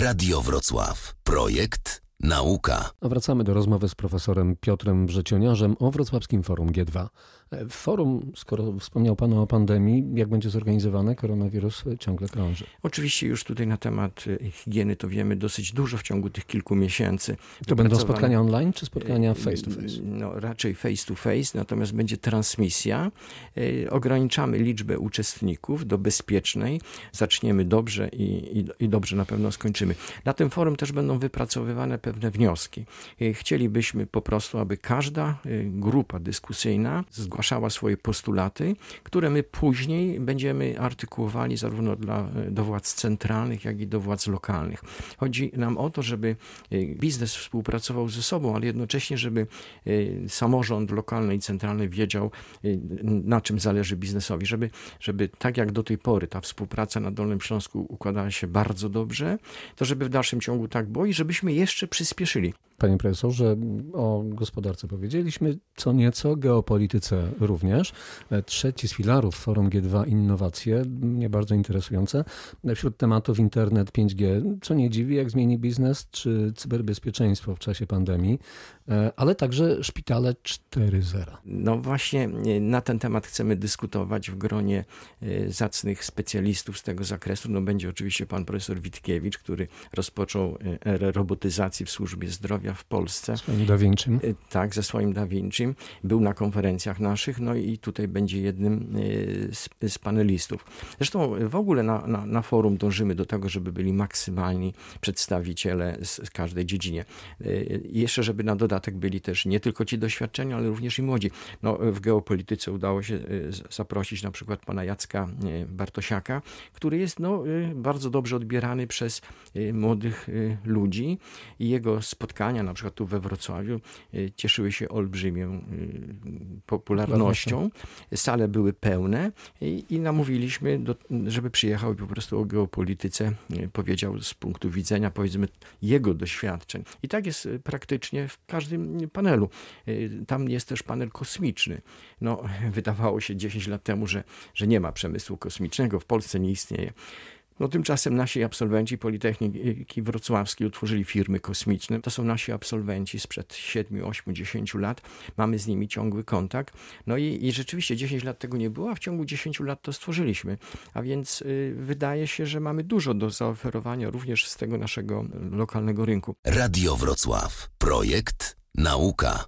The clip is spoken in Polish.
Radio Wrocław. Projekt Nauka. A wracamy do rozmowy z profesorem Piotrem Wrzecioniarzem o Wrocławskim Forum G2. Forum, skoro wspomniał Pan o pandemii, jak będzie zorganizowane, koronawirus ciągle krąży. Oczywiście już tutaj na temat y, higieny to wiemy dosyć dużo w ciągu tych kilku miesięcy. To będą spotkania online czy spotkania face to face? No, raczej face to face, natomiast będzie transmisja. Y, ograniczamy liczbę uczestników do bezpiecznej. Zaczniemy dobrze i, i, i dobrze na pewno skończymy. Na tym forum też będą wypracowywane pewne wnioski. Y, chcielibyśmy po prostu, aby każda grupa dyskusyjna zgłaszała zgłaszała swoje postulaty, które my później będziemy artykułowali zarówno dla, do władz centralnych, jak i do władz lokalnych. Chodzi nam o to, żeby e, biznes współpracował ze sobą, ale jednocześnie, żeby e, samorząd lokalny i centralny wiedział, e, na czym zależy biznesowi, żeby, żeby tak jak do tej pory ta współpraca na Dolnym Śląsku układała się bardzo dobrze, to żeby w dalszym ciągu tak było i żebyśmy jeszcze przyspieszyli. Panie profesorze, o gospodarce powiedzieliśmy, co nieco, geopolityce również. Trzeci z filarów Forum G2 innowacje, mnie bardzo interesujące. Wśród tematów internet 5G, co nie dziwi, jak zmieni biznes, czy cyberbezpieczeństwo w czasie pandemii, ale także szpitale 4.0. No właśnie e, na ten temat chcemy dyskutować w gronie e, zacnych specjalistów z tego zakresu. No będzie oczywiście pan profesor Witkiewicz, który rozpoczął e, erę robotyzacji w służbie zdrowia w Polsce. Swoim Da tak, ze swoim Da Vinci. Był na konferencjach naszych, no i tutaj będzie jednym y, z, z panelistów. Zresztą w ogóle na, na, na, forum dążymy do tego, żeby byli maksymalni przedstawiciele z, z każdej dziedzinie. Y, jeszcze, żeby na dodatek byli też nie tylko ci doświadczeni, ale również i młodzi. No, w geopolityce udało się zaprosić na przykład pana Jacka Bartosiaka, który jest no, bardzo dobrze odbierany przez młodych ludzi i jego spotkania na przykład tu we Wrocławiu, cieszyły się olbrzymią y, popularnością. Sale były pełne i, i namówiliśmy, do, żeby przyjechał i po prostu o geopolityce y, powiedział z punktu widzenia, powiedzmy, jego doświadczeń. I tak jest praktycznie w każdym panelu. Tam jest też panel kosmiczny. No, wydawało się 10 lat temu, że, że nie ma przemysłu kosmicznego, w Polsce nie istnieje. No tymczasem nasi absolwenci Politechniki Wrocławskiej utworzyli firmy kosmiczne. To są nasi absolwenci sprzed 7, 8, 10 lat. Mamy z nimi ciągły kontakt. No i, i rzeczywiście 10 lat tego nie było, a w ciągu 10 lat to stworzyliśmy. A więc y, wydaje się, że mamy dużo do zaoferowania również z tego naszego lokalnego rynku. Radio Wrocław. Projekt Nauka.